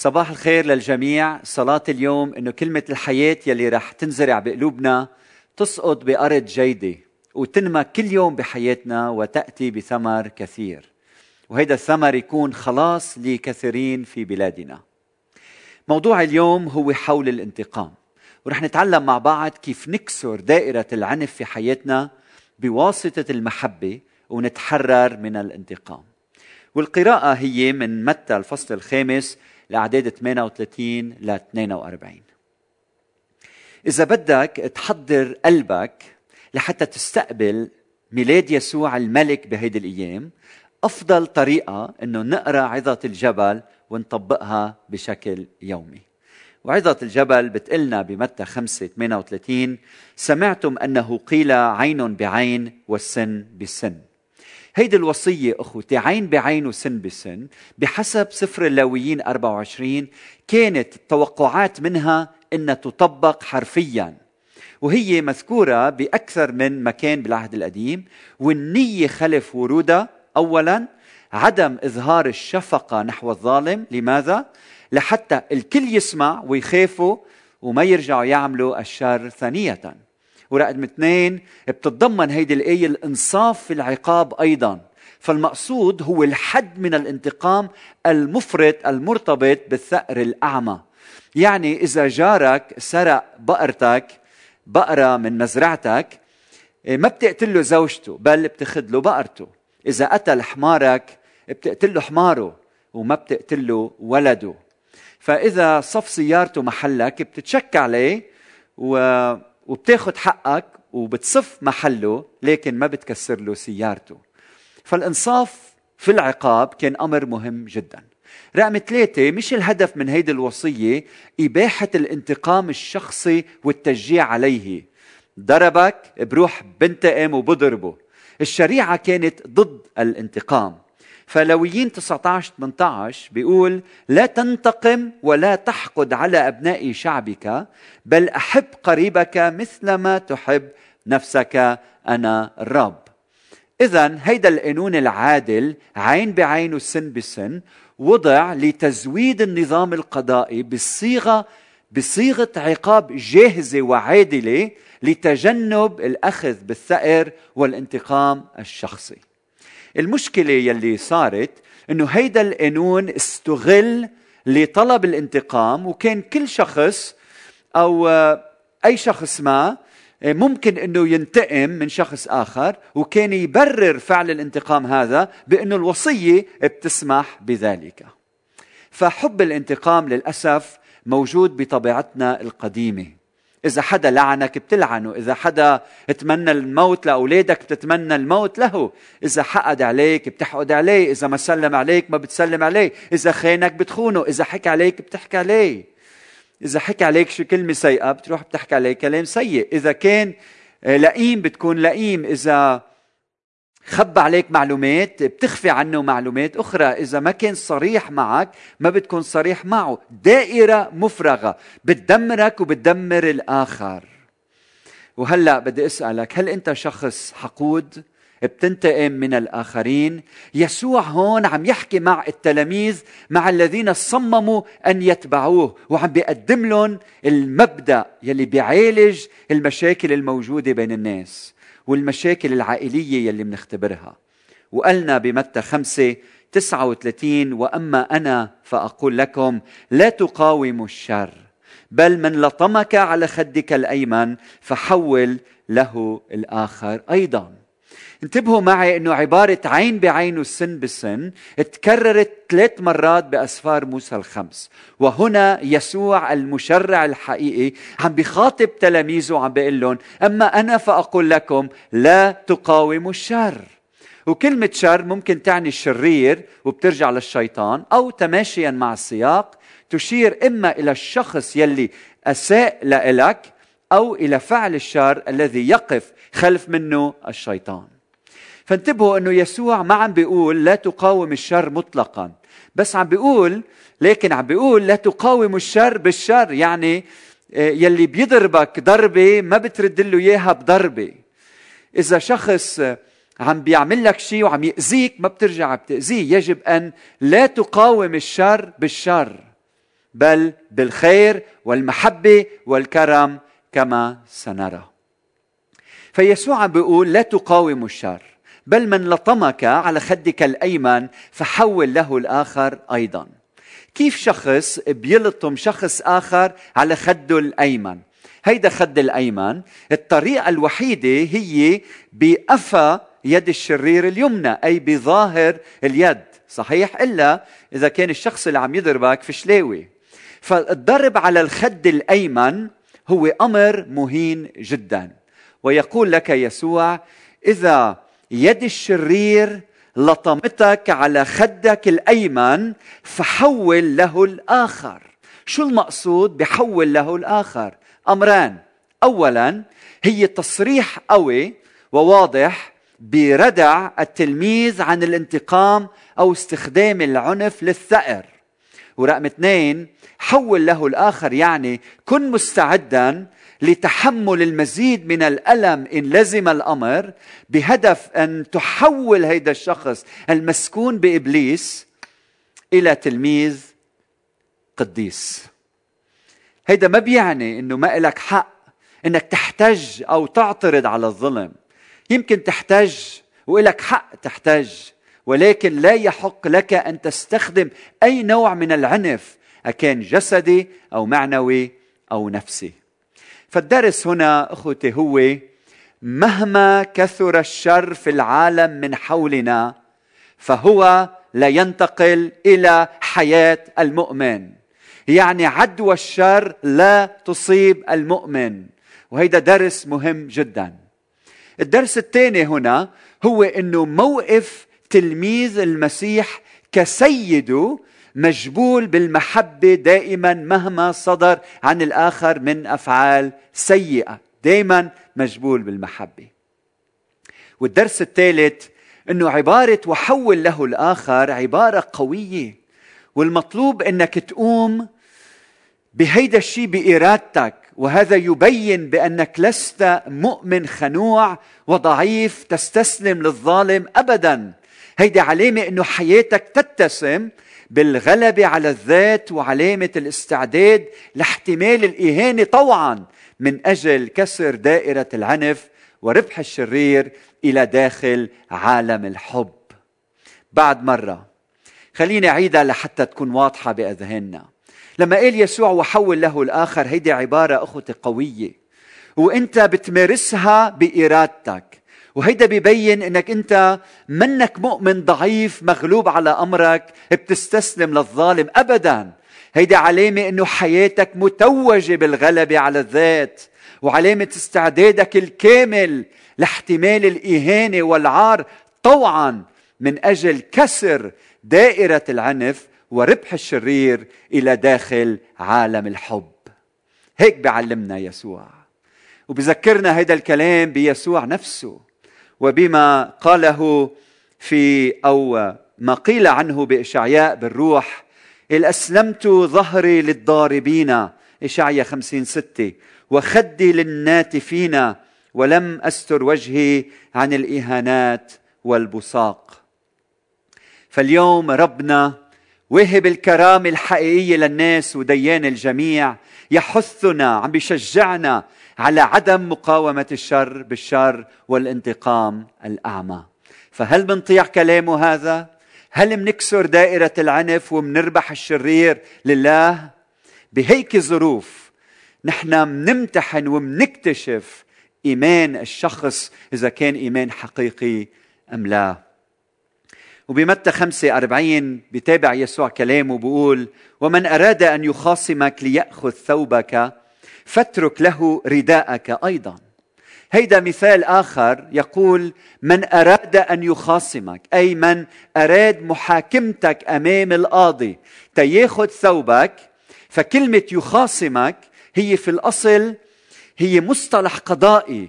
صباح الخير للجميع. صلاة اليوم إنه كلمة الحياة يلي رح تنزرع بقلوبنا تسقط بأرض جيدة وتنمى كل يوم بحياتنا وتأتي بثمر كثير. وهذا الثمر يكون خلاص لكثيرين في بلادنا. موضوع اليوم هو حول الانتقام. ورح نتعلم مع بعض كيف نكسر دائرة العنف في حياتنا بواسطة المحبة ونتحرر من الانتقام. والقراءة هي من متى الفصل الخامس. الأعداد 38 ل 42 إذا بدك تحضر قلبك لحتى تستقبل ميلاد يسوع الملك بهيدي الأيام أفضل طريقة أنه نقرأ عظة الجبل ونطبقها بشكل يومي. وعظة الجبل بتقلنا بمتى 5 38 سمعتم أنه قيل عين بعين والسن بسن. هيدي الوصية أخوتي عين بعين وسن بسن بحسب سفر اللاويين 24 كانت التوقعات منها أنها تطبق حرفيا وهي مذكورة بأكثر من مكان بالعهد القديم والنية خلف ورودها أولا عدم إظهار الشفقة نحو الظالم لماذا؟ لحتى الكل يسمع ويخافوا وما يرجعوا يعملوا الشر ثانية ورقم اثنين بتتضمن هيدي الآية الإنصاف في العقاب أيضا. فالمقصود هو الحد من الانتقام المفرط المرتبط بالثأر الأعمى. يعني إذا جارك سرق بقرتك بقرة من مزرعتك ما بتقتل له زوجته بل بتاخذ له بقرته. إذا قتل حمارك بتقتل له حماره وما بتقتل له ولده. فإذا صف سيارته محلك بتتشك عليه و وبتاخد حقك وبتصف محله لكن ما بتكسر له سيارته. فالإنصاف في العقاب كان أمر مهم جدا. رقم ثلاثة مش الهدف من هيدي الوصية إباحة الانتقام الشخصي والتشجيع عليه. ضربك بروح بنتقم وبضربه. الشريعة كانت ضد الانتقام. فلويين 19 18 بيقول لا تنتقم ولا تحقد على أبناء شعبك بل أحب قريبك مثلما تحب نفسك أنا الرب. اذا هيدا القانون العادل عين بعين وسن بسن وضع لتزويد النظام القضائي بالصيغه بصيغة عقاب جاهزة وعادلة لتجنب الأخذ بالثأر والانتقام الشخصي. المشكلة يلي صارت إنه هيدا القانون استغل لطلب الانتقام وكان كل شخص أو أي شخص ما ممكن إنه ينتقم من شخص آخر وكان يبرر فعل الانتقام هذا بإنه الوصية بتسمح بذلك. فحب الانتقام للأسف موجود بطبيعتنا القديمة. إذا حدا لعنك بتلعنه إذا حدا اتمنى الموت لأولادك بتتمنى الموت له. إذا حقد عليك بتحقد عليه إذا ما سلم عليك ما بتسلم عليه. إذا خانك بتخونه إذا حكى عليك بتحكي عليه. إذا حكى عليك شو كلمة سيئة بتروح بتحكي عليه كلام سيء. إذا كان لئيم بتكون لئيم. إذا خبى عليك معلومات بتخفي عنه معلومات أخرى. إذا ما كان صريح معك ما بتكون صريح معه. دائرة مفرغة. بتدمرك وبتدمر الآخر. وهلأ بدي أسألك هل أنت شخص حقود؟ بتنتقم من الآخرين. يسوع هون عم يحكي مع التلاميذ مع الذين صمموا أن يتبعوه وعم بيقدم لهم المبدأ يلي بيعالج المشاكل الموجودة بين الناس. والمشاكل العائلية يلي بنختبرها وقالنا بمتى خمسة تسعة وثلاثين وأما أنا فأقول لكم لا تقاوموا الشر بل من لطمك على خدك الأيمن فحول له الآخر أيضا. انتبهوا معي إنه عبارة عين بعين والسن بالسن تكررت ثلاث مرات بأسفار موسى الخمس. وهنا يسوع المشرع الحقيقي عم بخاطب تلاميذه وعم بيقول لهم أما أنا فأقول لكم لا تقاوموا الشر. وكلمة شر ممكن تعني الشرير وبترجع للشيطان أو تماشيا مع السياق تشير إما إلى الشخص يلي أساء لك أو إلى فعل الشر الذي يقف خلف منه الشيطان. فانتبهوا أنه يسوع ما عم بيقول لا تقاوم الشر مطلقا بس عم بيقول لكن عم بيقول لا تقاوم الشر بالشر يعني آه، يلي بيضربك ضربة ما بترد له إياها بضربة. إذا شخص عم بيعمل لك شيء وعم يأذيك ما بترجع بتأذيه يجب أن لا تقاوم الشر بالشر بل بالخير والمحبة والكرم كما سنرى. فيسوع بيقول لا تقاوموا الشر بل من لطمك على خدك الأيمن فحول له الآخر أيضا. كيف شخص بيلطم شخص آخر على خده الأيمن؟ هيدا خد الأيمن الطريقة الوحيدة هي بقفا يد الشرير اليمنى أي بظاهر اليد. صحيح إلا إذا كان الشخص اللي عم يضربك فشلاوي. فالضرب على الخد الأيمن هو أمر مهين جدا. ويقول لك يسوع إذا يد الشرير لطمتك على خدك الأيمن فحول له الآخر. شو المقصود بحول له الآخر؟ أمران. اولا هي تصريح قوي وواضح بردع التلميذ عن الانتقام أو استخدام العنف للثأر. ورقم اثنين حول له الآخر يعني كن مستعدا لتحمل المزيد من الألم إن لزم الأمر بهدف أن تحول هيدا الشخص المسكون بإبليس إلى تلميذ قديس. هيدا ما بيعني إنه ما لك حق إنك تحتج أو تعترض على الظلم. يمكن تحتج ولك حق تحتج. ولكن لا يحق لك أن تستخدم أي نوع من العنف أكان جسدي أو معنوي أو نفسي. فالدرس هنا أخوتي هو مهما كثر الشر في العالم من حولنا فهو لا ينتقل إلى حياة المؤمن. يعني عدوى الشر لا تصيب المؤمن وهيدا درس مهم جدا. الدرس الثاني هنا هو إنه موقف تلميذ المسيح كسيده مجبول بالمحبة دائما مهما صدر عن الآخر من أفعال سيئة. دائما مجبول بالمحبة. والدرس الثالث إنه عبارة وحول له الآخر عبارة قوية. والمطلوب إنك تقوم بهيدا الشيء بإرادتك وهذا يبين بأنك لست مؤمن خنوع وضعيف تستسلم للظالم ابدا. هيدي علامة إنه حياتك تتسم بالغلبة على الذات وعلامة الاستعداد لاحتمال الإهانة طوعا من أجل كسر دائرة العنف وربح الشرير إلى داخل عالم الحب. بعد مرة خليني اعيدها لحتى تكون واضحة بأذهاننا. لما قال يسوع وحول له الآخر هيدي عبارة أخوتي قوية وإنت بتمارسها بإرادتك. وهيدا بيبين إنك أنت منك مؤمن ضعيف مغلوب على أمرك بتستسلم للظالم ابدا. هيدي علامة إنه حياتك متوجة بالغلبة على الذات وعلامة استعدادك الكامل لاحتمال الإهانة والعار طوعا من أجل كسر دائرة العنف وربح الشرير إلى داخل عالم الحب. هيك بيعلمنا يسوع. وبذكرنا هذا الكلام بيسوع نفسه. وبما قاله في أو ما قيل عنه بإشعياء بالروح إل أسلمت ظهري للضاربين إشعيا خمسين ستة وخدي للناتفين ولم أستر وجهي عن الإهانات والبصاق. فاليوم ربنا وهب الكرامة الحقيقية للناس وديان الجميع يحثنا عم بيشجعنا على عدم مقاومة الشر بالشر والانتقام الأعمى فهل بنطيع كلامه هذا؟ هل منكسر دائرة العنف ومنربح الشرير لله؟ بهيك ظروف نحن منمتحن ومنكتشف إيمان الشخص إذا كان إيمان حقيقي أم لا وبمتى خمسة أربعين بتابع يسوع كلامه بيقول ومن أراد أن يخاصمك ليأخذ ثوبك فاترك له رداءك أيضا. هيدا مثال آخر يقول من أراد أن يخاصمك أي من أراد محاكمتك أمام القاضي تياخذ ثوبك فكلمة يخاصمك هي في الأصل هي مصطلح قضائي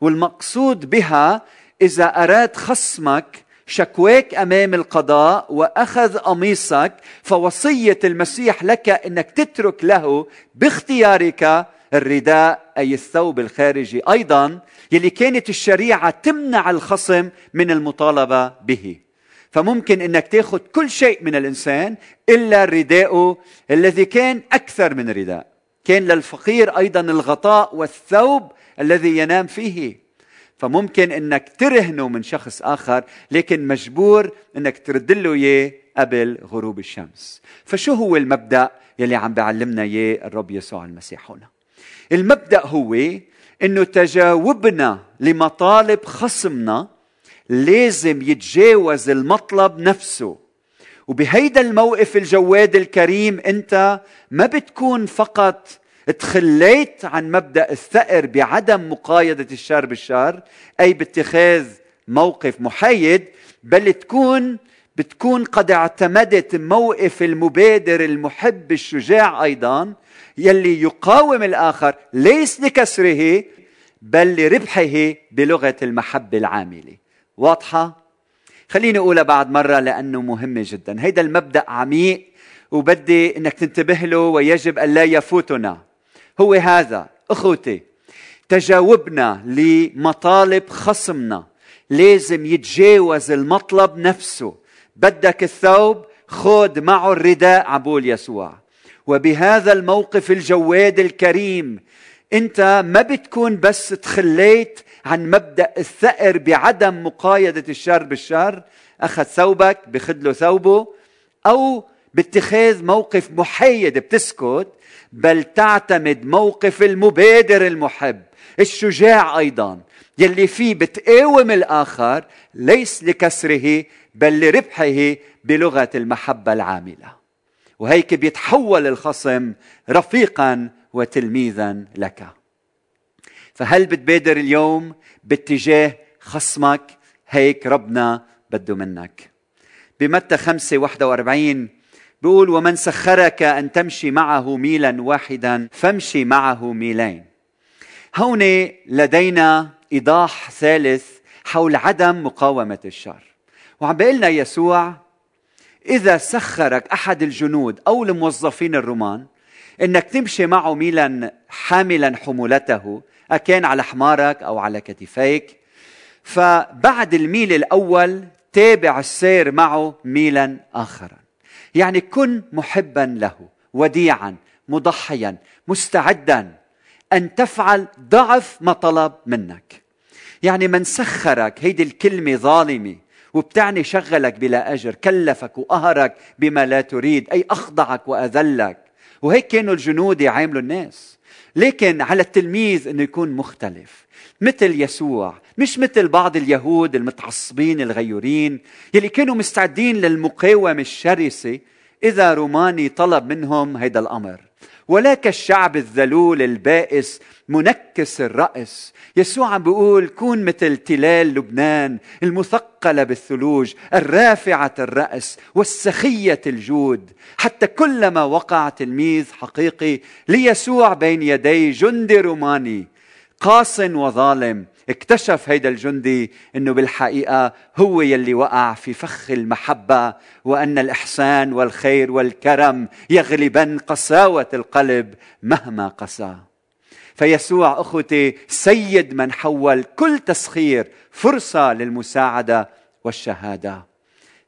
والمقصود بها إذا أراد خصمك شكواك أمام القضاء وأخذ قميصك فوصية المسيح لك إنك تترك له باختيارك الرداء أي الثوب الخارجي. أيضا يلي كانت الشريعة تمنع الخصم من المطالبة به. فممكن إنك تاخذ كل شيء من الإنسان إلا رداءه الذي كان أكثر من رداء. كان للفقير أيضا الغطاء والثوب الذي ينام فيه. فممكن إنك ترهنه من شخص آخر لكن مجبور إنك ترد له إياه قبل غروب الشمس. فشو هو المبدأ يلي عم بيعلمنا إياه؟ الرب يسوع المسيح هنا. المبدأ هو إنه تجاوبنا لمطالب خصمنا لازم يتجاوز المطلب نفسه. وبهيدا الموقف الجواد الكريم أنت ما بتكون فقط تخليت عن مبدأ الثأر بعدم مقايضة الشر بالشر أي باتخاذ موقف محايد بل تكون بتكون قد اعتمدت موقف المبادر المحب الشجاع أيضا يلي يقاوم الآخر ليس لكسره بل لربحه بلغة المحبه العامله واضحة؟ خليني اقولها بعد مرة لأنه مهمه جدا. هيدا المبدأ عميق وبدي إنك تنتبه له ويجب أن لا يفوتنا. هو هذا. أخوتي تجاوبنا لمطالب خصمنا. لازم يتجاوز المطلب نفسه. بدك الثوب خذ معه الرداء عبول يسوع. وبهذا الموقف الجواد الكريم أنت ما بتكون بس تخليت عن مبدأ الثأر بعدم مقايضة الشر بالشر. أخذ ثوبك بخذ له ثوبه. أو باتخاذ موقف محايد بتسكت. بل تعتمد موقف المبادر المحب الشجاع أيضا. يلي فيه بتقاوم الآخر ليس لكسره بل لربحه بلغة المحبة العاملة. وهيك بيتحول الخصم رفيقا وتلميذا لك. فهل بتبادر اليوم باتجاه خصمك؟ هيك ربنا بده منك. بمتى خمسة واحدة وأربعين بيقول ومن سخرك أن تمشي معه ميلا واحدا فامشي معه ميلين. هون لدينا إيضاح ثالث حول عدم مقاومة الشر. وعم بيقول لنا يسوع إذا سخرك أحد الجنود أو الموظفين الرومان إنك تمشي معه ميلا حاملا حمولته أكان على حمارك أو على كتفيك فبعد الميل الأول تابع السير معه ميلا اخرا يعني كن محبا له وديعا مضحيا مستعدا أن تفعل ضعف ما طلب منك. يعني من سخرك هيدي الكلمة ظالمة وبتعني شغلك بلا أجر كلفك وقهرك بما لا تريد أي أخضعك وأذلك. وهيك كانوا الجنود يعاملوا الناس. لكن على التلميذ إنه يكون مختلف. مثل يسوع مش مثل بعض اليهود المتعصبين الغيورين يلي كانوا مستعدين للمقاومة الشرسة إذا روماني طلب منهم هيدا الأمر. ولا كالشعب الذلول البائس منكس الرأس. يسوع عم بيقول كون مثل تلال لبنان المثقلة بالثلوج الرافعة الرأس والسخية الجود. حتى كلما وقع تلميذ حقيقي ليسوع بين يدي جندي روماني قاس وظالم اكتشف هيدا الجندي إنه بالحقيقة هو يلي وقع في فخ المحبة وأن الإحسان والخير والكرم يغلبن قساوة القلب مهما قسى فيسوع أخوتي سيد من حول كل تسخير فرصة للمساعدة والشهادة.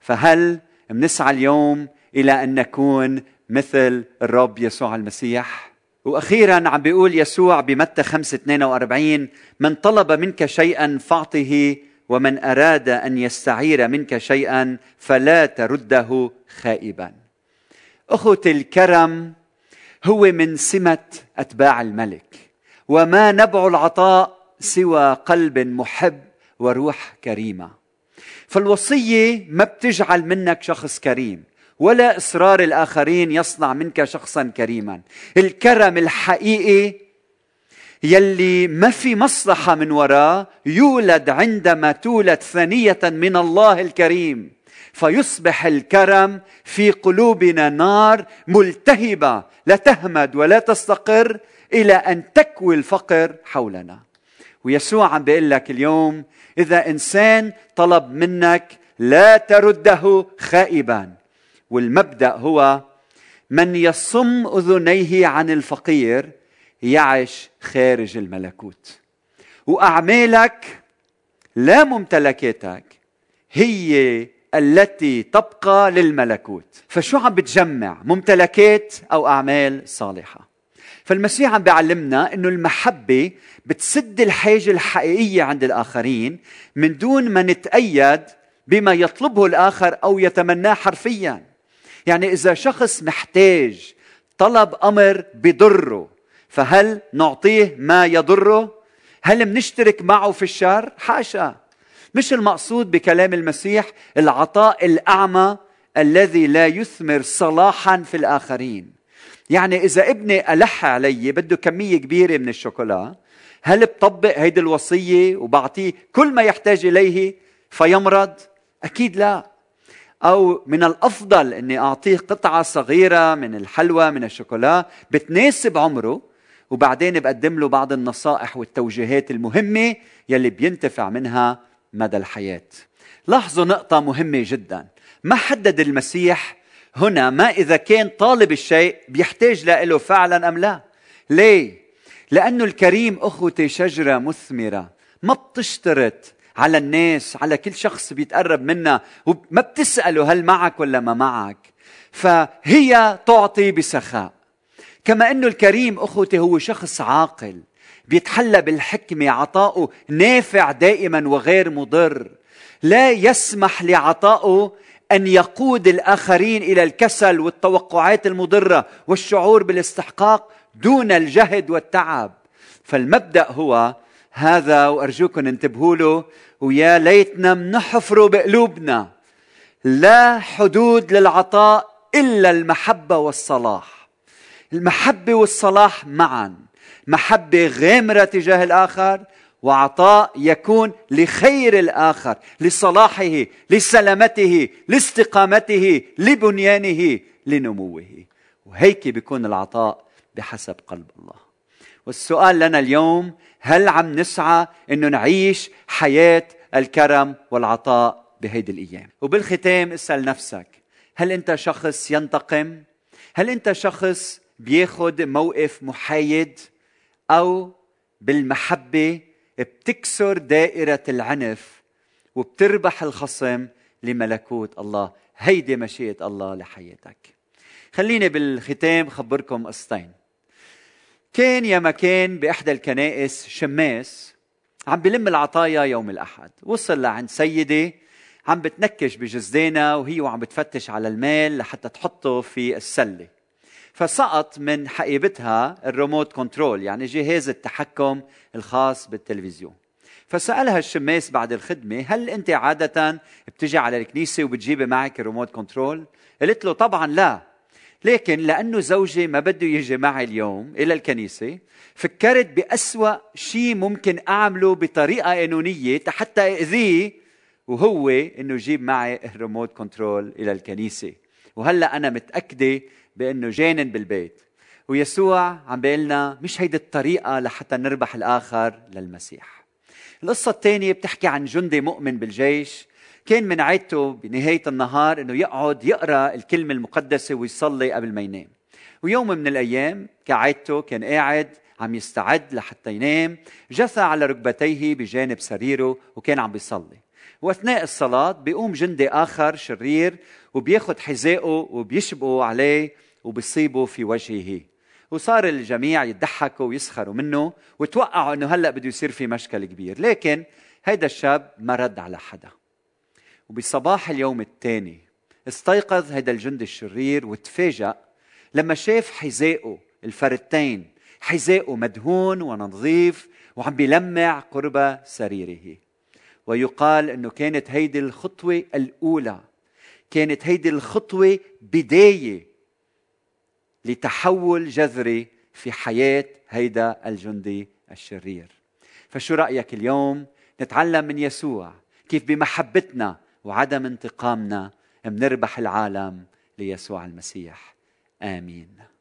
فهل منسعى اليوم إلى أن نكون مثل الرب يسوع المسيح؟ وأخيرا عم بيقول يسوع بمتى 5 42 من طلب منك شيئا فأعطه ومن أراد أن يستعير منك شيئا فلا ترده خائبا. أخوتي الكرم هو من سمة أتباع الملك وما نبع العطاء سوى قلب محب وروح كريمة. فالوصية ما بتجعل منك شخص كريم ولا إصرار الآخرين يصنع منك شخصا كريما. الكرم الحقيقي يلي ما في مصلحة من وراه يولد عندما تولد ثانية من الله الكريم. فيصبح الكرم في قلوبنا نار ملتهبة لا تهمد ولا تستقر إلى أن تكوي الفقر حولنا. ويسوع عم بيقول لك اليوم إذا إنسان طلب منك لا ترده خائبا. والمبدأ هو من يصم أذنيه عن الفقير يعش خارج الملكوت. وأعمالك لا ممتلكاتك هي التي تبقى للملكوت. فشو عم بتجمع؟ ممتلكات أو أعمال صالحة. فالمسيح عم بيعلمنا إنه المحبة بتسد الحاجة الحقيقية عند الآخرين من دون ما نتأيد بما يطلبه الآخر أو يتمناه حرفيا. يعني إذا شخص محتاج طلب أمر بضره فهل نعطيه ما يضره؟ هل منشترك معه في الشر حاشا. مش المقصود بكلام المسيح العطاء الأعمى الذي لا يثمر صلاحا في الآخرين. يعني إذا ابني ألح علي بده كمية كبيرة من الشوكولا هل بطبق هيدي الوصية وبعطيه كل ما يحتاج إليه فيمرض؟ أكيد لا. أو من الأفضل إني أعطيه قطعة صغيرة من الحلوى من الشوكولا بتناسب عمره وبعدين بقدم له بعض النصائح والتوجيهات المهمة يلي بينتفع منها مدى الحياة. لاحظوا نقطة مهمة جدا. ما حدد المسيح هنا ما إذا كان طالب الشيء بيحتاج له فعلا أم لا؟ ليه؟ لأنه الكريم أخوتي شجرة مثمرة ما بتشترط على الناس على كل شخص بيتقرب منا وما بتسأله هل معك ولا ما معك. فهي تعطي بسخاء. كما إنه الكريم أخوتي هو شخص عاقل بيتحلى بالحكمة عطاؤه نافع دائما وغير مضر. لا يسمح لعطائه أن يقود الآخرين إلى الكسل والتوقعات المضرة والشعور بالاستحقاق دون الجهد والتعب. فالمبدأ هو هذا وارجوكم انتبهوا له ويا ليتنا منحفره بقلوبنا. لا حدود للعطاء إلا المحبة والصلاح. المحبة والصلاح معا. محبة غامرة تجاه الآخر وعطاء يكون لخير الآخر لصلاحه لسلامته لاستقامته لبنيانه لنموه. وهيك بيكون العطاء بحسب قلب الله. والسؤال لنا اليوم هل عم نسعى إنه نعيش حياة الكرم والعطاء بهيدي الأيام؟ وبالختام اسأل نفسك هل أنت شخص ينتقم؟ هل أنت شخص بياخذ موقف محايد؟ أو بالمحبة بتكسر دائرة العنف وبتربح الخصم لملكوت الله هيدي مشيئة الله لحياتك. خليني بالختام خبركم قصتين. كان يا مكان بإحدى الكنائس شماس عم بلم العطايا يوم الأحد. وصل لعند سيده عم بتنكش بجزدانها وهي وعم بتفتش على المال لحتى تحطه في السلة. فسقط من حقيبتها الريموت كنترول يعني جهاز التحكم الخاص بالتلفزيون. فسألها الشماس بعد الخدمة هل أنت عادة بتجي على الكنيسة وبتجيبي معك ال remote control؟ قلت له طبعا لا. لكن لأنه زوجي ما بده يجي معي اليوم إلى الكنيسة فكرت بأسوأ شيء ممكن أعمله بطريقة قانونية حتى أذيه وهو إنه يجيب معي ال remote control إلى الكنيسة. وهلأ أنا متأكدة بإنه جانن بالبيت. ويسوع عم بيقول مش هيدي الطريقة لحتى نربح الآخر للمسيح. القصة الثانية بتحكي عن جندي مؤمن بالجيش كان من عادته بنهاية النهار إنه يقعد يقرأ الكلمة المقدسة ويصلي قبل ما ينام. ويوم من الأيام كعادته كان قاعد عم يستعد لحتى ينام جثى على ركبتيه بجانب سريره وكان عم بيصلي. وأثناء الصلاة بيقوم جندي آخر شرير وبياخذ حذائه وبيشبقه عليه وبيصيبه في وجهه. وصار الجميع يضحكوا ويسخروا منه وتوقعوا إنه هلأ بده يصير في مشكل كبير. لكن هيدا الشاب ما رد على حدا. وبصباح اليوم الثاني استيقظ هيدا الجندي الشرير وتفاجأ لما شاف حذائه الفرتين حذائه مدهون ونظيف وعم بيلمع قرب سريره. ويقال إنه كانت هيدي الخطوة الأولى كانت هيدي الخطوة بداية لتحول جذري في حياة هيدا الجندي الشرير. فشو رأيك اليوم؟ نتعلم من يسوع كيف بمحبتنا وعدم انتقامنا منربح العالم ليسوع المسيح. آمين.